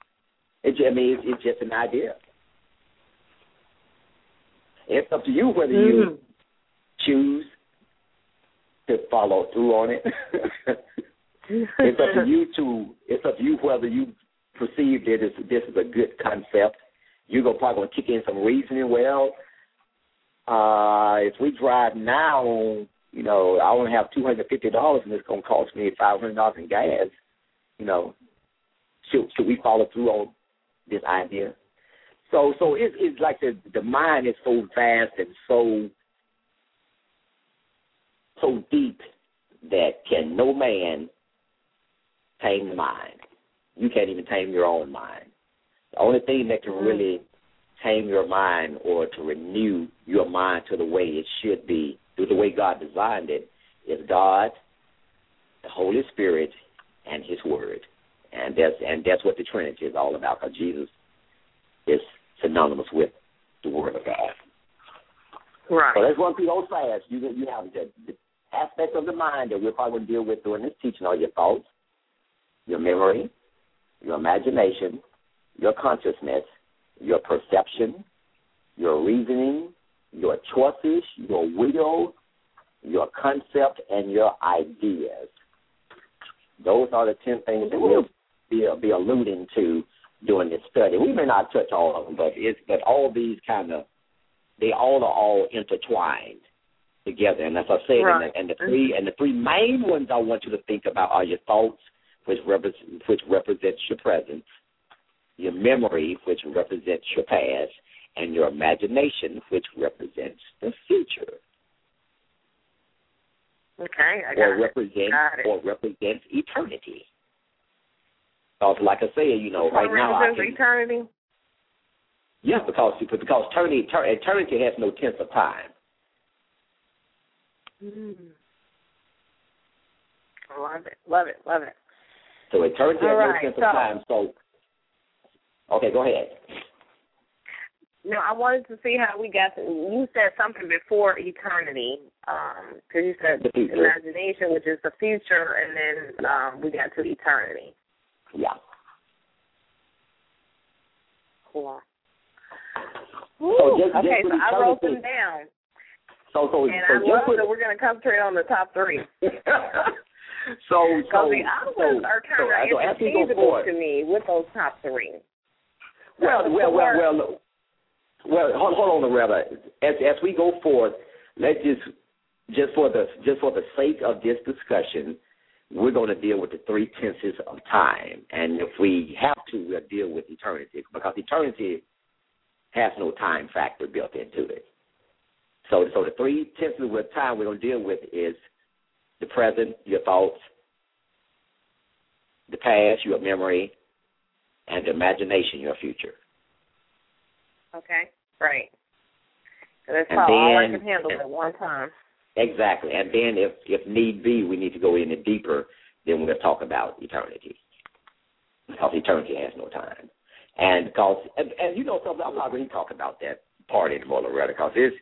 It, I mean, it's, it's just an idea. It's up to you whether you Mm. choose to follow through on it. it's up to you to. It's up to you whether you perceive that this, this is a good concept. You're gonna probably gonna kick in some reasoning. Well, uh, if we drive now, you know, I only have two hundred fifty dollars, and it's gonna cost me five hundred dollars in gas. You know, should should we follow through on this idea? So, so it's it's like the the mind is so vast and so so deep that can no man tame the mind. You can't even tame your own mind. The only thing that can mm-hmm. really tame your mind or to renew your mind to the way it should be, through the way God designed it, is God, the Holy Spirit, and His Word. And that's and that's what the Trinity is all about. Because Jesus is synonymous with the Word of God. Right. So let's run through those fast. You you have the, the aspects of the mind that we're probably going to deal with during this teaching are your thoughts, your memory, your imagination, your consciousness, your perception, your reasoning, your choices, your will, your concept, and your ideas. Those are the ten things that we'll be, be alluding to during this study. We may not touch all of them, but it's but all these kind of they all are all intertwined together. And as I said, Right. and, the, and the three and the three main ones I want you to think about are your thoughts, which represent which represents your present, your memory, which represents your past, and your imagination, which represents the future. Okay, I got or it. represents Got it. or represents eternity. Because, like I say, you know, right now I can, eternity. yeah, because because eternity eternity has no tense of time. Mm. Love it, love it, love it. So eternity has All no sense so- of time. So, okay, go ahead. No, I wanted to see how we got to. You said something before eternity, because you said The future. imagination, which is the future, and then um, we got to eternity. Yeah. Cool. So just- just okay, with so I wrote them down, So so and so I just love that we're going to concentrate on the top three. so so others so, are kind so, of so as we go interchangeable forward, to me with those top three. Well, well, well, well, look. well. Hold, hold on, Loretta. As as we go forward, let's just just for the just for the sake of this discussion, we're going to deal with the three tenses of time, and if we have to, we'll deal with eternity because eternity has no time factor built into it. So, so the three tenses of time we're going to deal with is the present, your thoughts, the past, your memory, and the imagination, your future. Okay, right. So that's And about all I can handle at one time. Exactly. And then if if need be, we need to go in it deeper, then we'll talk about eternity. Because eternity has no time. And because, and, and you know something, I'm not going to talk about that part anymore, Loretta, because it's,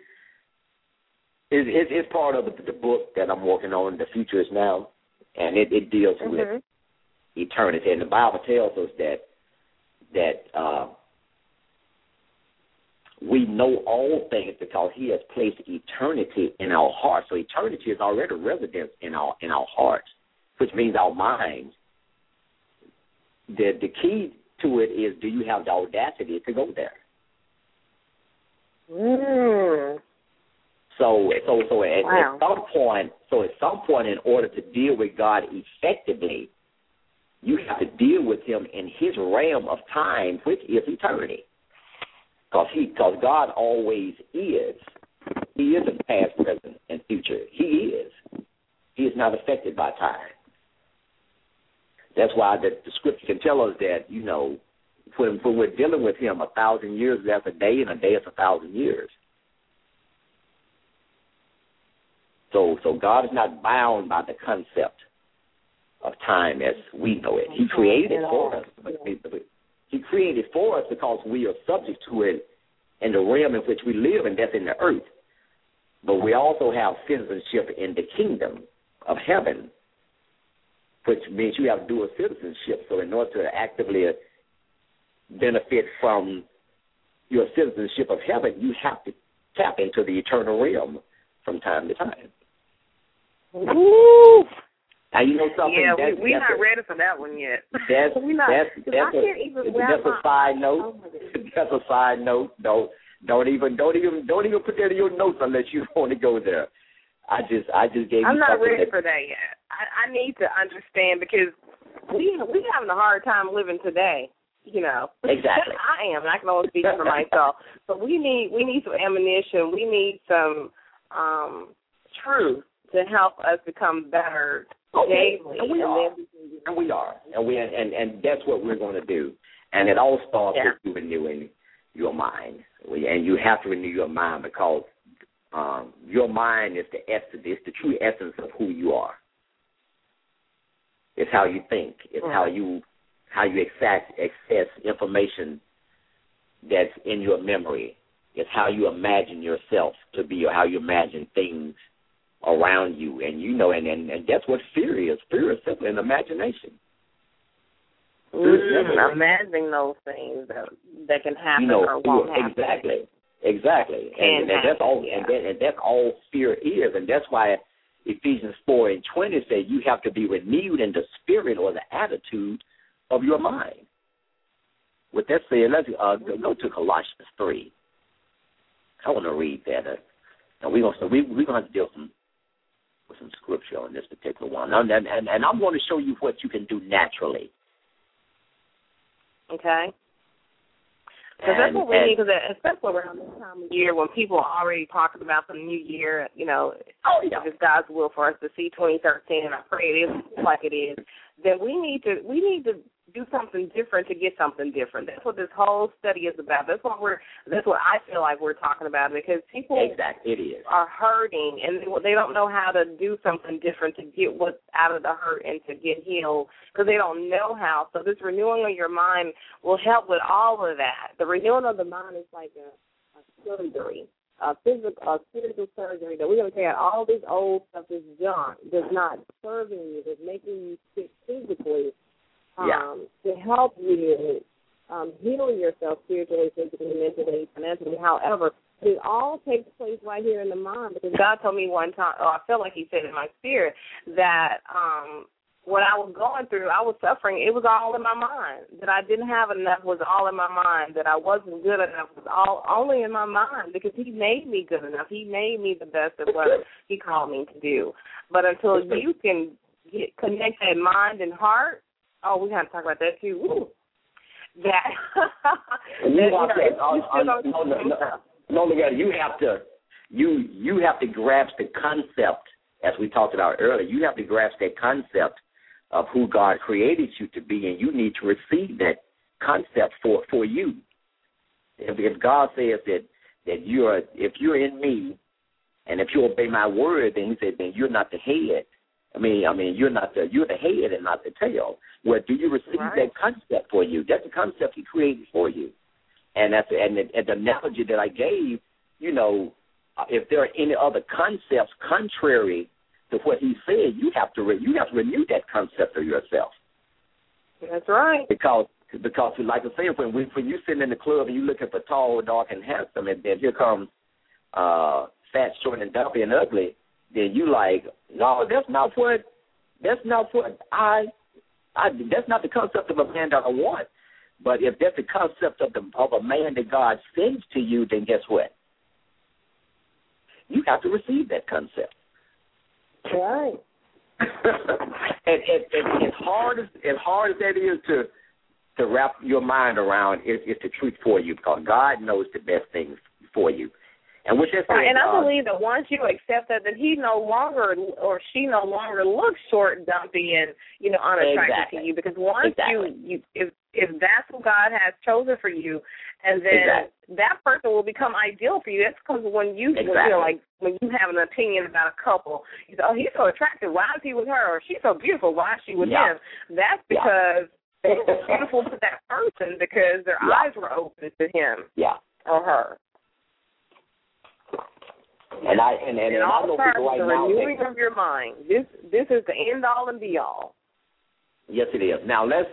it's, it's, it's part of the, the book that I'm working on, The Future is Now, and it, it deals with Mhm. eternity. And the Bible tells us that that uh, we know all things because He has placed eternity in our hearts. So eternity is already resident in our in our hearts, which means our minds. The the key to it is, do you have the audacity to go there? Mm. So so so at, Wow. at some point, so at some point, in order to deal with God effectively, you have to deal with Him in His realm of time, which is eternity. Because He, because God always is. He is in past, present, and future. He is. He is not affected by time. That's why the, the Scripture can tell us that you know when when we're dealing with Him, a thousand years is as a day, and a day is a thousand years. So, so God is not bound by the concept of time as we know it. He created it for us. He created it for us because we are subject to it in the realm in which we live, and that's in the earth. But we also have citizenship in the kingdom of heaven, which means you have dual citizenship. So, in order to actively benefit from your citizenship of heaven, you have to tap into the eternal realm from time to time. Woo! Now you know something. Yeah, that's, we, we're that's not a, ready for that one yet. That's we not. that's 'cause that's I a, can't even wrap that's a side Oh note. my goodness. that's a side note. Don't don't even don't even don't even put that in your notes unless you want to go there. I just I just gave you I'm you not something ready that, for that yet. I, I need to understand because we we having a hard time living today. You know, Exactly. I am. I can only speak for myself. But we need we need some ammunition. We need some um truth to help us become better Okay, daily. and we and are. then and we are, and we and and that's what we're going to do. And it all starts Yeah. with you renewing your mind, and you have to renew your mind because um, your mind is the essence, it's the true essence of who you are. It's how you think. It's how you how you access access information that's in your memory. It's how you imagine yourself to be, or how you imagine things around you. And you know, and and, and that's what fear is. Fear is simply an imagination. mm, imagining those things that that can happen you know, or won't happen. exactly, exactly, Can and, and that's all, yeah. and, that, and that's all fear is, and that's why Ephesians four and twenty say you have to be renewed in the spirit or the attitude of your mind. With that said, let's uh, go to Colossians three. I want to read that. Uh, and we're gonna so we we're gonna have to deal some with some scripture on this particular one, and and, and, and I'm going to show you what you can do naturally. Okay. Because that's what we need, because especially around this time of year when people are already talking about the new year, you know, oh, yeah. if it's God's will for us to see 2013, and I pray it is like it is, then we need to we need to do something different to get something different. That's what this whole study is about. That's what we're. That's what I feel like we're talking about because people exactly it is are hurting and they don't know how to do something different to get what's out of the hurt and to get healed because they don't know how. So this renewing of your mind will help with all of that. The renewing of the mind is like a, a surgery a physical, a spiritual surgery that we're going to take out all this old stuff, this junk that's not serving you, that's making you sick physically, um, yeah. to help you um, heal yourself spiritually, physically, mentally, financially. However, it all takes place right here in the mind because God told me one time, or I felt like He said in my spirit that um, what I was going through, I was suffering. It was all in my mind. That I didn't have enough was all in my mind. That I wasn't good enough was all only in my mind because He made me good enough. He made me the best at what He called me to do. But until you can get connect that mind and heart, oh, we got to talk about that too. Woo. That, you, that, you to, uh, uh, no, no, no, no, no, you have to you you have to grasp the concept as we talked about earlier. You have to grasp that concept of who God created you to be, and you need to receive that concept for for you. If, if God says that that you're if you're in me, and if you obey my word, then He said then you're not the head. I mean, I mean, you're not the you're the head and not the tail. Well, do you receive right. that concept for you? That's the concept He created for you, and that's and the, and the analogy that I gave. You know, if there are any other concepts contrary to what he said, you have to re- you have to renew that concept of yourself. That's right. Because because like I say, when we, when you sitting in the club and you looking for tall, dark, and handsome, and then here comes uh, fat, short, and dumpy and ugly, then you like, no, that's not what that's not what I, I that's not the concept of a man that I want. But if that's the concept of the of a man that God sends to you, then guess what? You have to receive that concept. Right. and, and, and as hard as as hard as that is to to wrap your mind around, is is the truth for you because God knows the best things for you. And which is right, and I uh, believe that once you accept that, that he no longer or she no longer looks short, dumpy, and you know unattractive exactly. to you. Because once exactly. you, you if if that's what God has chosen for you, and then exactly. that person will become ideal for you. That's because when you exactly. you know like when you have an opinion about a couple, you say, oh he's so attractive, why is he with her? Or she's so beautiful, why is she with yeah. him? That's because yeah. it was beautiful to that person because their yeah. eyes were open to him yeah. or her. And I and, and, it and all I know people right the now. renewing of your mind. This this is the end all and be all. Yes, it is. Now let's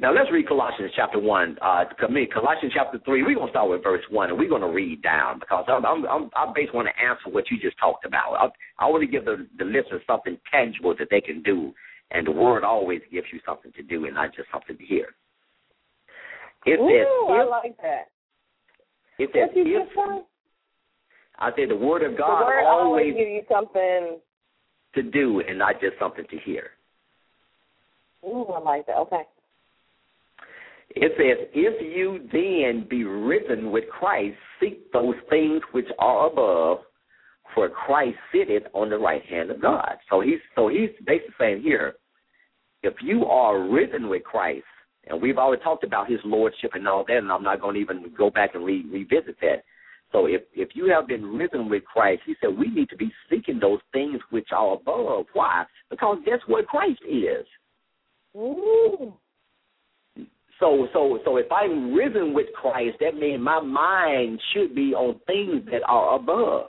now let's read Colossians chapter one. Uh, Colossians chapter three. We're gonna start with verse one, and we're gonna read down because I'm, I'm, I'm I basically want to answer what you just talked about. I, I want to give the the listeners something tangible that they can do, and the word always gives you something to do, and not just something to hear. It Ooh, says, I like that. it says, if, just say? The word of God word always give you something. to do, and not just something to hear. Ooh, I like that. Okay. It says, If you then be risen with Christ, seek those things which are above, for Christ sitteth on the right hand of God. So he's so he's basically saying here, if you are risen with Christ, and we've already talked about his lordship and all that, and I'm not going to even go back and re- revisit that. So if if you have been risen with Christ, he said we need to be seeking those things which are above. Why? Because that's what Christ is. Ooh. So so so if I'm risen with Christ, that means my mind should be on things that are above.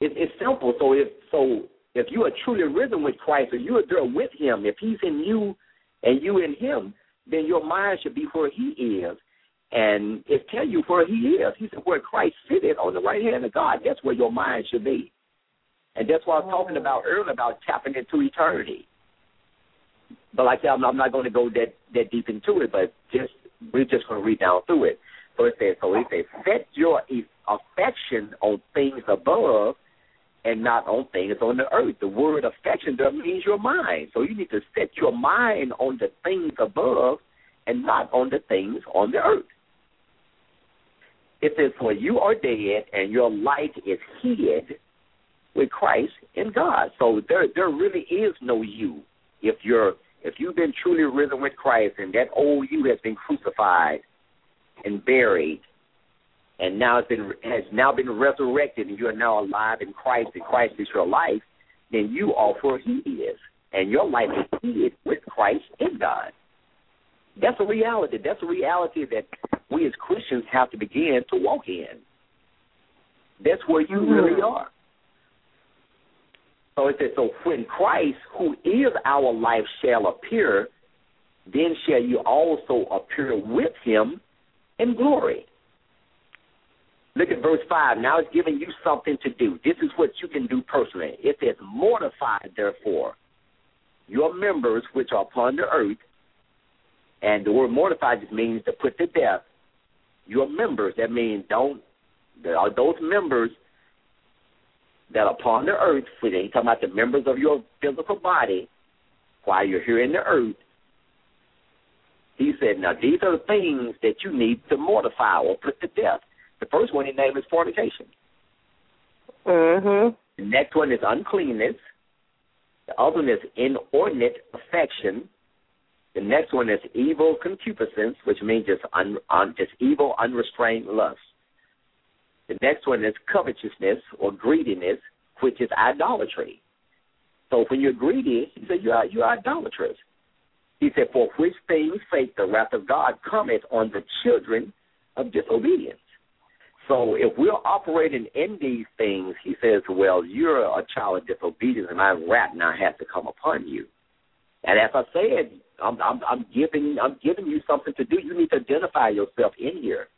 It, it's simple. So if so if you are truly risen with Christ, or you are there with Him, if He's in you and you in Him, then your mind should be where He is, and it tell you where He is. He said where Christ sitteth on the right hand of God. That's where your mind should be, and that's what I was talking oh. about earlier about tapping into eternity. But like I said, I'm, I'm not going to go that that deep into it, but just we're just going to read down through it. So it says, so it says, set your affection on things above and not on things on the earth. The word affection does means your mind. So you need to set your mind on the things above and not on the things on the earth. It says, For you are dead, and your life is hid with Christ in God. So there there really is no you. If you're if you've been truly risen with Christ and that old you has been crucified and buried and now has been has now been resurrected and you are now alive in Christ and Christ is your life, then you are where he is. And your life is hid with Christ in God. That's a reality. That's a reality that we as Christians have to begin to walk in. That's where you mm-hmm. really are. So it says, so when Christ, who is our life, shall appear, then shall you also appear with him in glory. Look at verse 5. Now it's giving you something to do. This is what you can do personally. It says, Mortify, therefore, your members which are upon the earth. And the word mortify just means to put to death your members. That means don't, are those members that are upon the earth, for he's talking about the members of your physical body while you're here in the earth. He said, now these are the things that you need to mortify or put to death. The first one he named is fornication. Mm-hmm. The next one is uncleanness. The other one is inordinate affection. The next one is evil concupiscence, which means just un, un, just evil, unrestrained lust. The next one is covetousness or greediness, which is idolatry. So when you're greedy, he said, you are, you are idolatrous. He said, for which things sake the wrath of God cometh on the children of disobedience. So if we're operating in these things, he says, well, you're a child of disobedience, and my wrath now has to come upon you. And as I said, I'm, I'm, I'm giving I'm giving you something to do. You need to identify yourself in here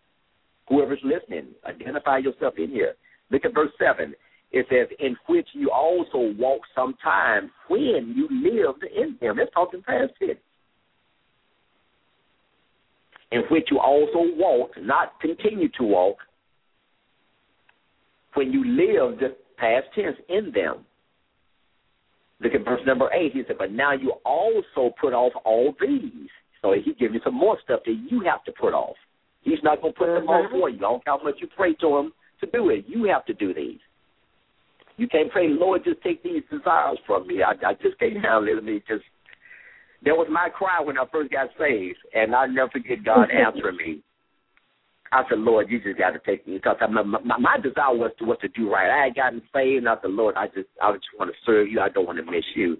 whoever's listening, identify yourself in here. Look at verse 7. It says, In which you also walked sometime when you lived in him. It's talking past tense. In which you also walked, not continue to walk, when you lived the past tense in them. Look at verse number 8. He said, But now you also put off all these. So he gives you some more stuff that you have to put off. He's not going to put them on uh-huh. for you. I don't care how much you pray to him to do it. You have to do these. You can't pray, Lord, just take these desires from me. I, I just can't handle it. Me just that was my cry when I first got saved, and I'll never forget God answering me. I said, Lord, you just got to take me because my, my, my desire was to was to do right. I had gotten saved, and I said, Lord, I just I just want to serve you. I don't want to miss you.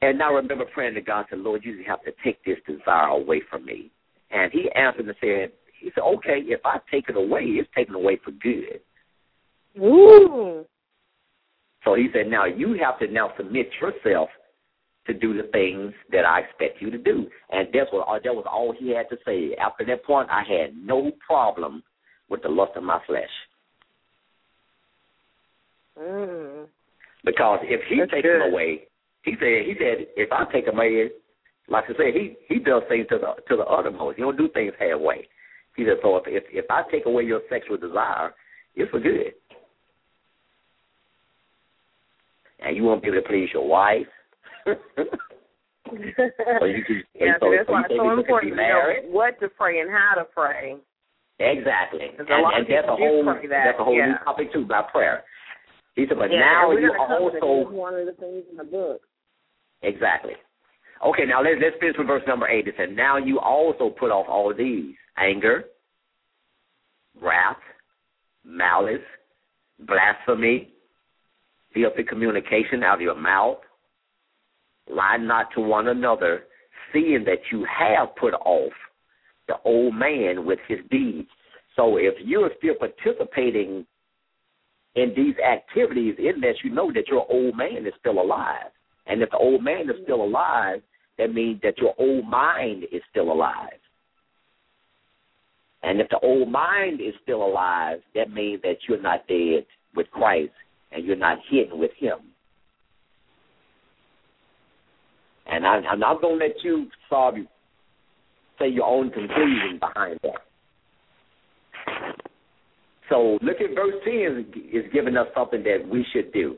And I remember praying to God, said, Lord, you just have to take this desire away from me. And he answered and said, he said, okay, if I take it away, it's taken away for good. Ooh. So he said, now you have to now submit yourself to do the things that I expect you to do. And that's what uh, that was all he had to say. After that point, I had no problem with the lust of my flesh. Mm. Because if he That's takes good. them away, he said he said if I take them away, like I said, he he does things to the to the uttermost. He don't do things halfway. He said, so if if, if I take away your sexual desire, it's for good. And you won't be able to please your wife. So you can, yeah, so, that's so why it's so important to know what to pray and how to pray. Exactly. And, and that's a whole that. that's a whole yeah. new topic too about prayer. He said, but yeah, now you also one of the things in the book. Exactly. Okay, now let's let's finish with verse number eight. It said, Now you also put off all these anger, wrath, malice, blasphemy, filthy communication out of your mouth. Lie not to one another, seeing that you have put off the old man with his deeds. So if you're still participating in these activities, it lets you know that your old man is still alive. And if the old man is still alive, that means that your old mind is still alive. And if the old mind is still alive, that means that you're not dead with Christ and you're not hidden with Him. And I, I'm not going to let you solve, say your own conclusion behind that. So look at verse 10 is giving us something that we should do.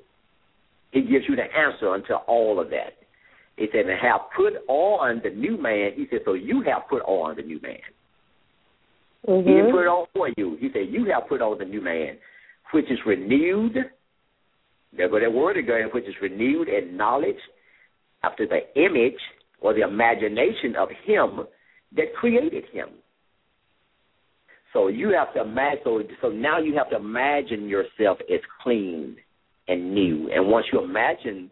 He gives you the answer unto all of that. He said, and have put on the new man. He said, so you have put on the new man. Mm-hmm. He didn't put it on for you. He said, you have put on the new man, which is renewed. There go that word again, which is renewed in knowledge after the image or the imagination of him that created him. So you have to imagine. So, so now you have to imagine yourself as clean and new. And once you imagine,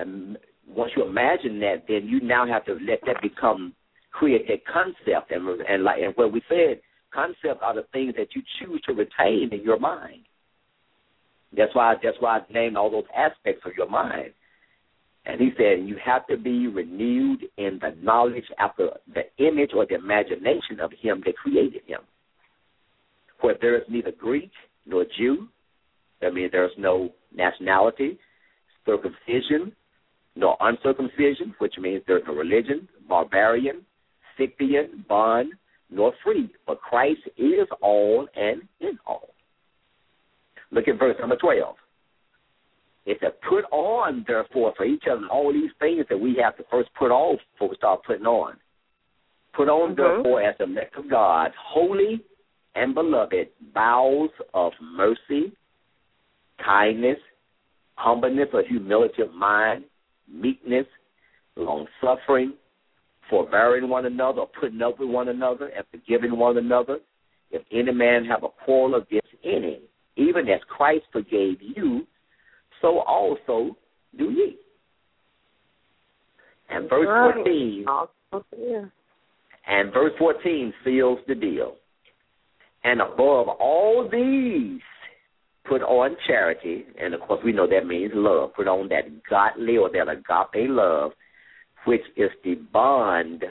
um, once you imagine that, then you now have to let that become create that concept. And and like and what we said, concepts are the things that you choose to retain in your mind. That's why that's why I named all those aspects of your mind. And he said you have to be renewed in the knowledge after the image or the imagination of him that created him. For there is neither Greek nor Jew. I mean, there is no nationality, circumcision, nor uncircumcision, which means there's no religion, barbarian, Scythian, bond, nor free. But Christ is all and in all. Look at verse number 12. It said, put on, therefore, for each other all these things that we have to first put off before we start putting on. Put on, Mm-hmm. therefore, as the elect of God, holy and beloved, bowels of mercy, kindness, humbleness or humility of mind, meekness, long suffering, forbearing one another, or putting up with one another, and forgiving one another. If any man have a quarrel against any, even as Christ forgave you, so also do ye. And verse Right. 14 and verse 14 seals the deal. And above all these, put on charity. And of course, we know that means love. Put on that godly or that agape love, which is the bond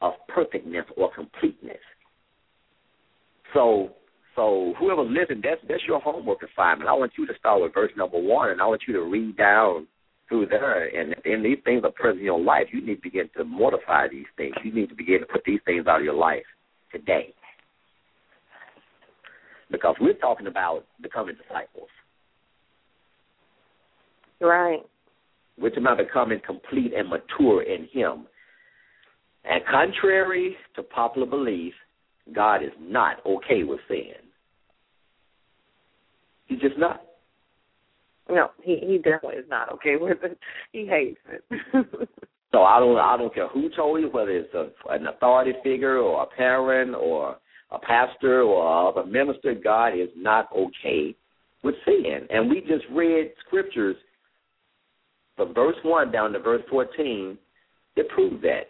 of perfectness or completeness. So, so whoever listened, that's that's your homework assignment. I want you to start with verse number one, and I want you to read down through there. And and these things are present in your life. You need to begin to mortify these things. You need to begin to put these things out of your life today, because we're talking about becoming disciples. Right. We're talking about becoming complete and mature in Him. And contrary to popular belief, God is not okay with sin. He's just not. No, he he definitely is not okay with it. He hates it. So I don't I don't care who told you, whether it's a, an authority figure or a parent or a pastor or a minister. God is not okay with sin, and we just read scriptures from verse one down to verse fourteen that prove that.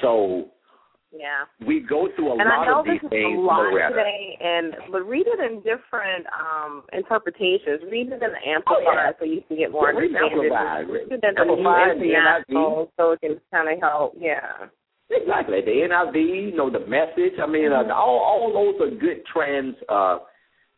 So yeah. we go through a and I lot know of these this is things, a lot Loretta. today, and but read it in different um interpretations. Read it in the Oh, amplified yeah. so you can get more Yeah, understanding. Read it in the New Amplified the International so it can kind of help. Yeah. Exactly. The NIV, you know, the message. I mean, uh, all all those are good trans uh,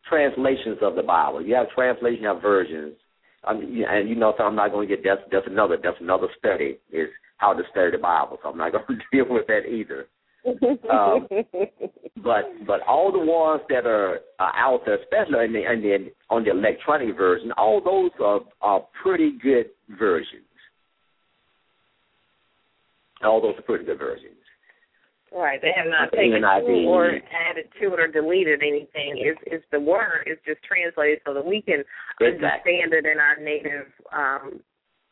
translations of the Bible. You have translation, you have versions. I mean, and you know, so I'm not going to get that's that's another that's another study is how to study the Bible. So I'm not going to deal with that either. Um, But but all the ones that are, are out there, especially in the, in the on the electronic version, all those are are pretty good versions. All those are pretty good versions. Right. They have not taken NIV. or added to it or deleted anything. It's it's the word is just translated so that we can Exactly. understand it in our native um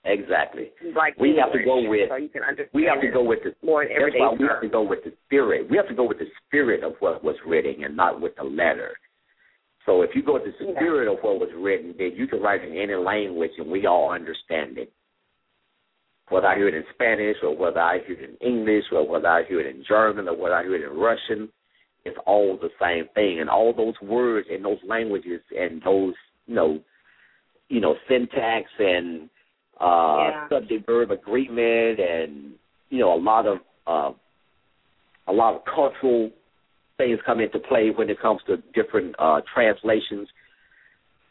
Exactly. like We have to go with so you can understand we have to go with the more in that's everyday why we have to go with the spirit. We have to go with the spirit of what was written and not with the letter. So if you go with the Yeah. spirit of what was written, then you can write in any language and we all understand it. Whether I hear it in Spanish or whether I hear it in English or whether I hear it in German or whether I hear it in Russian, it's all the same thing. And all those words and those languages and those, you know, you know, syntax and uh Yeah. subject verb agreement and you know, a lot of uh a lot of cultural things come into play when it comes to different uh translations.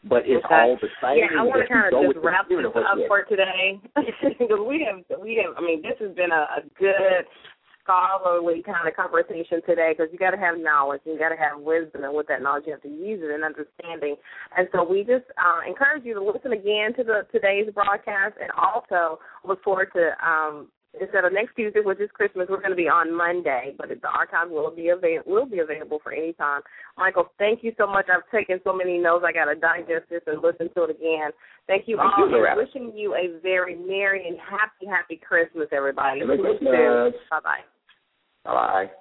But it's Okay. all the same. Yeah, I want to kind of just wrap this up for today because we have we have. I mean, this has been a, a good scholarly kind of conversation today because you got to have knowledge, and you got to have wisdom, and with that knowledge, you have to use it and understanding. And so we just uh, encourage you to listen again to the today's broadcast, and also look forward to um, instead of next Tuesday, which is Christmas, we're going to be on Monday, but the archive will be avail- will be available for any time. Michael, thank you so much. I've taken so many notes. I got to digest this and listen to it again. Thank you Thank all. you, Loretta. wishing you a very merry and happy, happy Christmas, everybody. Bye bye. Bye.